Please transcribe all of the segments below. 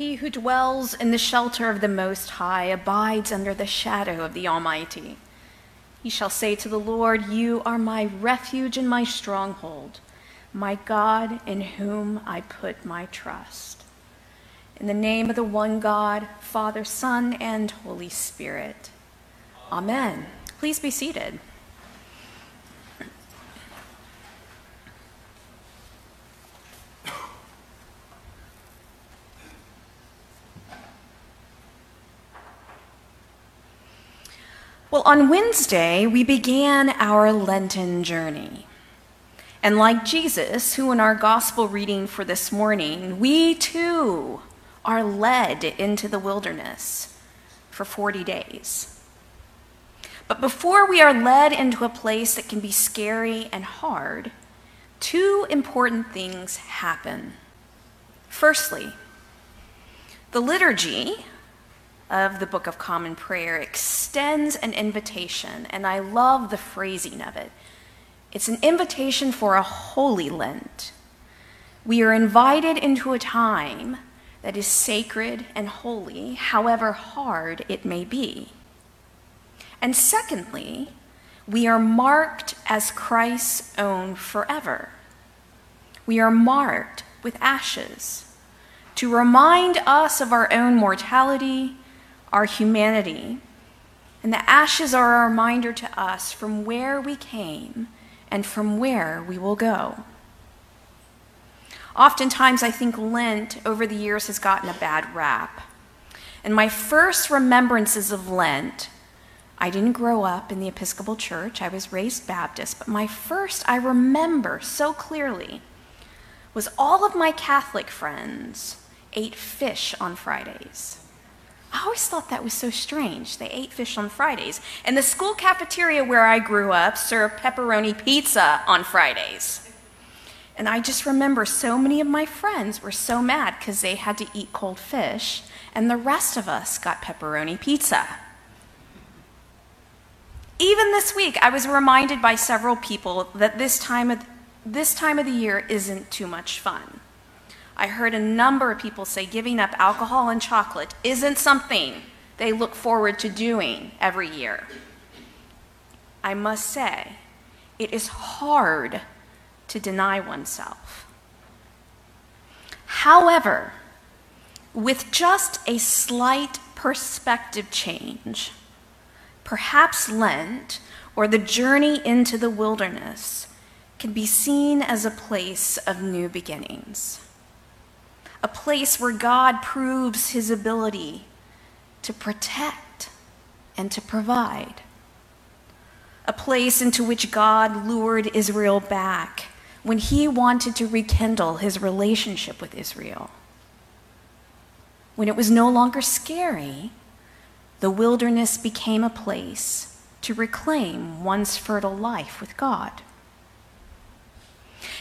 He who dwells in the shelter of the Most High abides under the shadow of the Almighty. He shall say to the Lord, You are my refuge and my stronghold, my God in whom I put my trust. In the name of the one God, Father, Son, and Holy Spirit. Amen. Please be seated. Well, on Wednesday, we began our Lenten journey. And like Jesus, who in our gospel reading for this morning, we too are led into the wilderness for 40 days. But before we are led into a place that can be scary and hard, two important things happen. Firstly, the liturgy, of the Book of Common Prayer extends an invitation, and I love the phrasing of it. It's an invitation for a holy Lent. We are invited into a time that is sacred and holy, however hard it may be. And secondly, we are marked as Christ's own forever. We are marked with ashes to remind us of our own mortality our humanity. And the ashes are a reminder to us from where we came and from where we will go. Oftentimes, I think Lent over the years has gotten a bad rap. And my first remembrances of Lent, I didn't grow up in the Episcopal Church, I was raised Baptist, but my first I remember so clearly was all of my Catholic friends ate fish on Fridays. I always thought that was so strange. They ate fish on Fridays. And the school cafeteria where I grew up served pepperoni pizza on Fridays. And I just remember so many of my friends were so mad because they had to eat cold fish, and the rest of us got pepperoni pizza. Even this week, I was reminded by several people that this time of, this time of the year isn't too much fun. I heard a number of people say giving up alcohol and chocolate isn't something they look forward to doing every year. I must say, it is hard to deny oneself. However, with just a slight perspective change, perhaps Lent or the journey into the wilderness can be seen as a place of new beginnings a place where God proves his ability to protect and to provide, a place into which God lured Israel back when he wanted to rekindle his relationship with Israel. When it was no longer scary, the wilderness became a place to reclaim one's fertile life with God.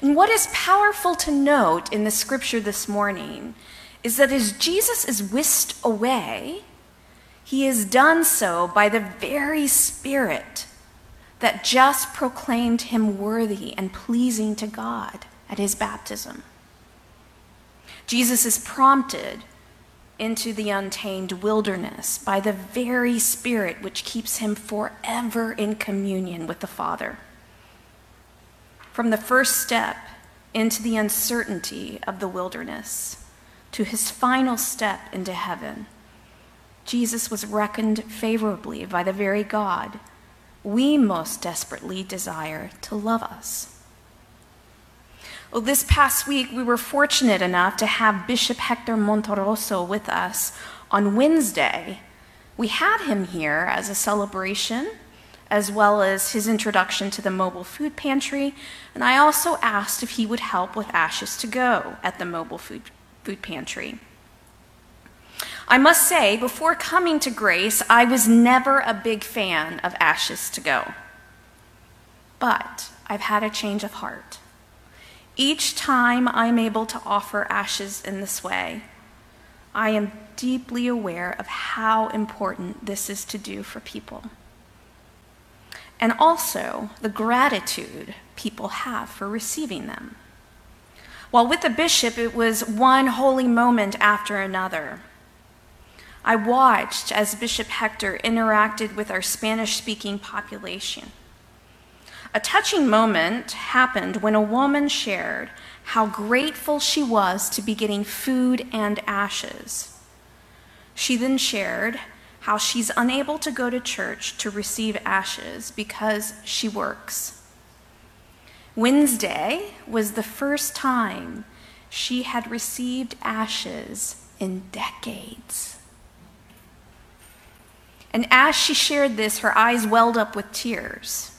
And what is powerful to note in the scripture this morning is that as Jesus is whisked away, he is done so by the very Spirit that just proclaimed him worthy and pleasing to God at his baptism. Jesus is prompted into the untamed wilderness by the very Spirit which keeps him forever in communion with the Father. From the first step into the uncertainty of the wilderness to his final step into heaven, Jesus was reckoned favorably by the very God we most desperately desire to love us. Well, this past week, we were fortunate enough to have Bishop Hector Monterroso with us on Wednesday. We had him here as a celebration as well as his introduction to the mobile food pantry. And I also asked if he would help with Ashes to Go at the mobile food, food pantry. I must say, before coming to Grace, I was never a big fan of Ashes to Go. But I've had a change of heart. Each time I'm able to offer ashes in this way, I am deeply aware of how important this is to do for people and also the gratitude people have for receiving them. While with the bishop, it was one holy moment after another. I watched as Bishop Hector interacted with our Spanish speaking population. A touching moment happened when a woman shared how grateful she was to be getting food and ashes. She then shared how she's unable to go to church to receive ashes because she works. Wednesday was the first time she had received ashes in decades. And as she shared this, her eyes welled up with tears.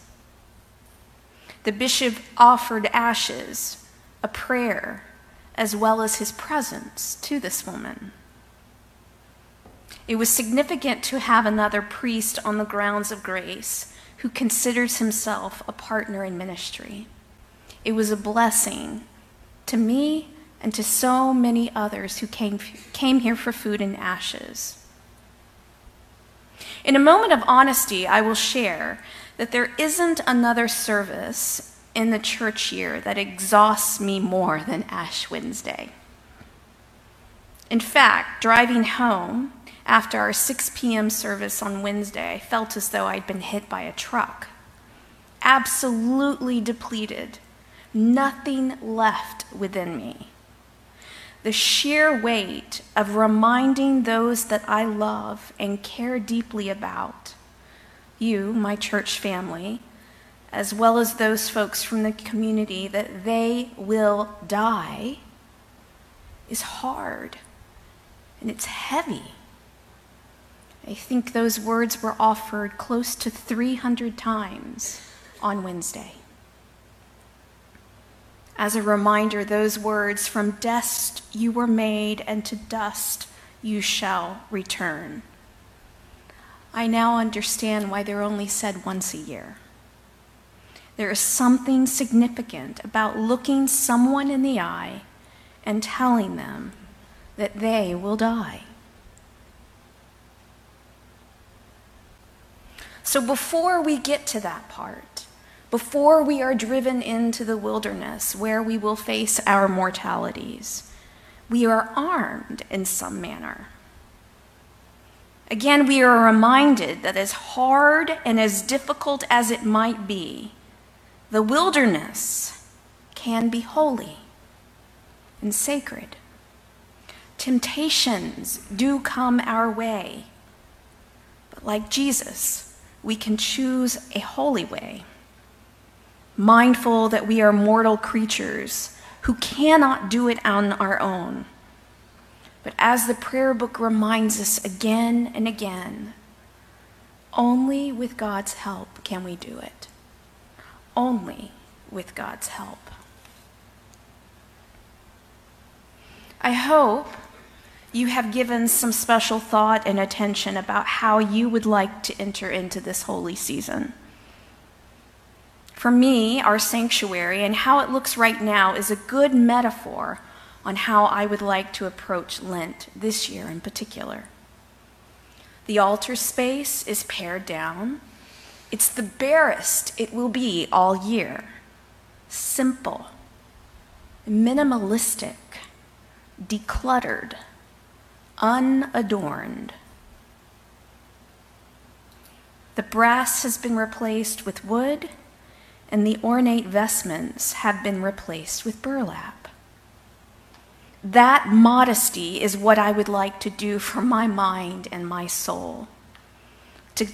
The bishop offered ashes, a prayer, as well as his presence to this woman. It was significant to have another priest on the grounds of grace who considers himself a partner in ministry. It was a blessing to me and to so many others who came, came here for food and ashes. In a moment of honesty, I will share that there isn't another service in the church year that exhausts me more than Ash Wednesday. In fact, driving home after our 6 p.m. service on Wednesday, I felt as though I'd been hit by a truck. Absolutely depleted, nothing left within me. The sheer weight of reminding those that I love and care deeply about, you, my church family, as well as those folks from the community, that they will die, is hard and it's heavy. I think those words were offered close to 300 times on Wednesday. As a reminder, those words, from dust you were made, and to dust you shall return. I now understand why they're only said once a year. There is something significant about looking someone in the eye and telling them that they will die. So before we get to that part, before we are driven into the wilderness where we will face our mortalities, we are armed in some manner. Again, we are reminded that as hard and as difficult as it might be, the wilderness can be holy and sacred. Temptations do come our way, but like Jesus, we can choose a holy way, mindful that we are mortal creatures who cannot do it on our own. But as the prayer book reminds us again and again, only with God's help can we do it. Only with God's help. I hope you have given some special thought and attention about how you would like to enter into this holy season. For me, our sanctuary and how it looks right now is a good metaphor on how I would like to approach Lent this year in particular. The altar space is pared down. It's the barest it will be all year. Simple, minimalistic, decluttered unadorned. The brass has been replaced with wood, and the ornate vestments have been replaced with burlap. That modesty is what I would like to do for my mind and my soul to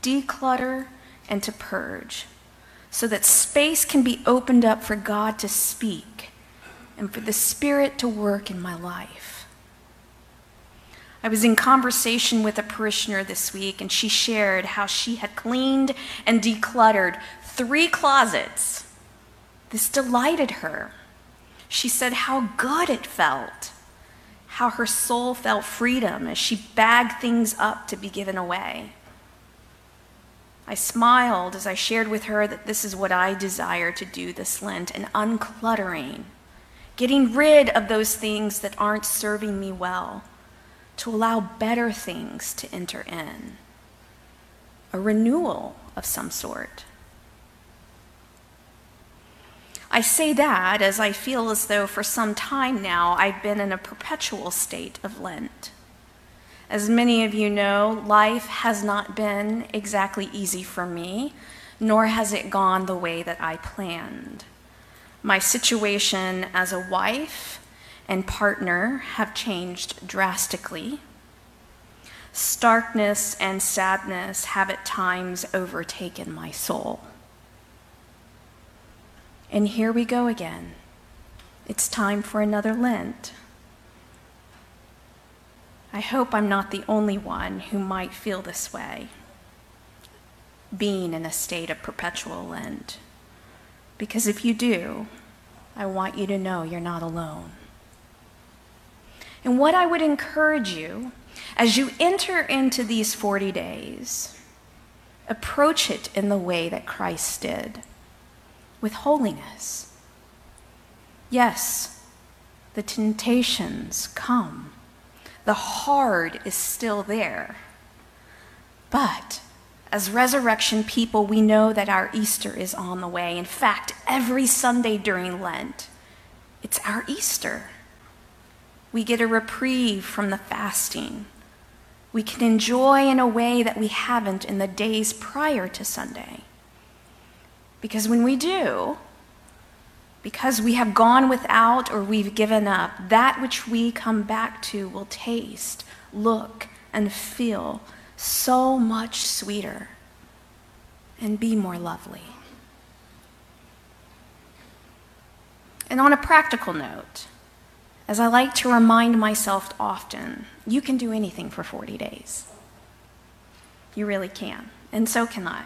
declutter and to purge so that space can be opened up for God to speak and for the Spirit to work in my life. I was in conversation with a parishioner this week, and she shared how she had cleaned and decluttered three closets. This delighted her. She said how good it felt, how her soul felt freedom as she bagged things up to be given away. I smiled as I shared with her that this is what I desire to do this Lent an uncluttering, getting rid of those things that aren't serving me well to allow better things to enter in, a renewal of some sort. I say that as I feel as though for some time now I've been in a perpetual state of Lent. As many of you know, life has not been exactly easy for me, nor has it gone the way that I planned. My situation as a wife and partner have changed drastically. Starkness and sadness have at times overtaken my soul. And here we go again. It's time for another Lent. I hope I'm not the only one who might feel this way, being in a state of perpetual Lent. Because if you do, I want you to know you're not alone. And what I would encourage you as you enter into these 40 days, approach it in the way that Christ did with holiness. Yes, the temptations come, the hard is still there. But as resurrection people, we know that our Easter is on the way. In fact, every Sunday during Lent, it's our Easter. We get a reprieve from the fasting. We can enjoy in a way that we haven't in the days prior to Sunday. Because when we do, because we have gone without or we've given up, that which we come back to will taste, look, and feel so much sweeter and be more lovely. And on a practical note, as I like to remind myself often, you can do anything for 40 days. You really can, and so can I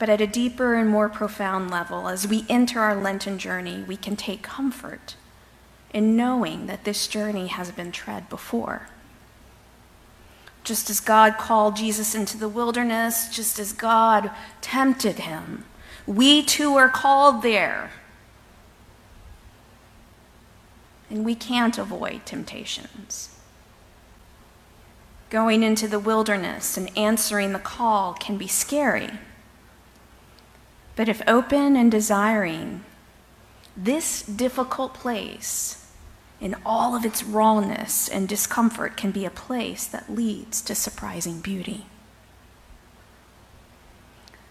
but at a deeper and more profound level, as we enter our Lenten journey, we can take comfort in knowing that this journey has been tread before. Just as God called Jesus into the wilderness, just as God tempted him, we too are called there. And we can't avoid temptations. Going into the wilderness and answering the call can be scary. But if open and desiring, this difficult place, in all of its rawness and discomfort, can be a place that leads to surprising beauty.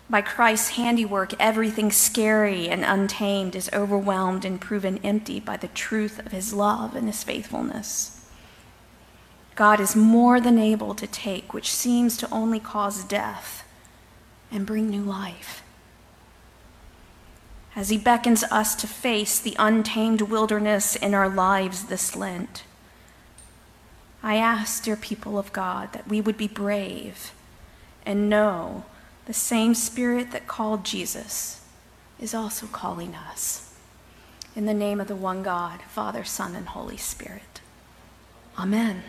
By Christ's handiwork, everything scary and untamed is overwhelmed and proven empty by the truth of his love and his faithfulness. God is more than able to take which seems to only cause death and bring new life as He beckons us to face the untamed wilderness in our lives this Lent. I ask, dear people of God, that we would be brave and know the same Spirit that called Jesus is also calling us. In the name of the one God, Father, Son, and Holy Spirit. Amen.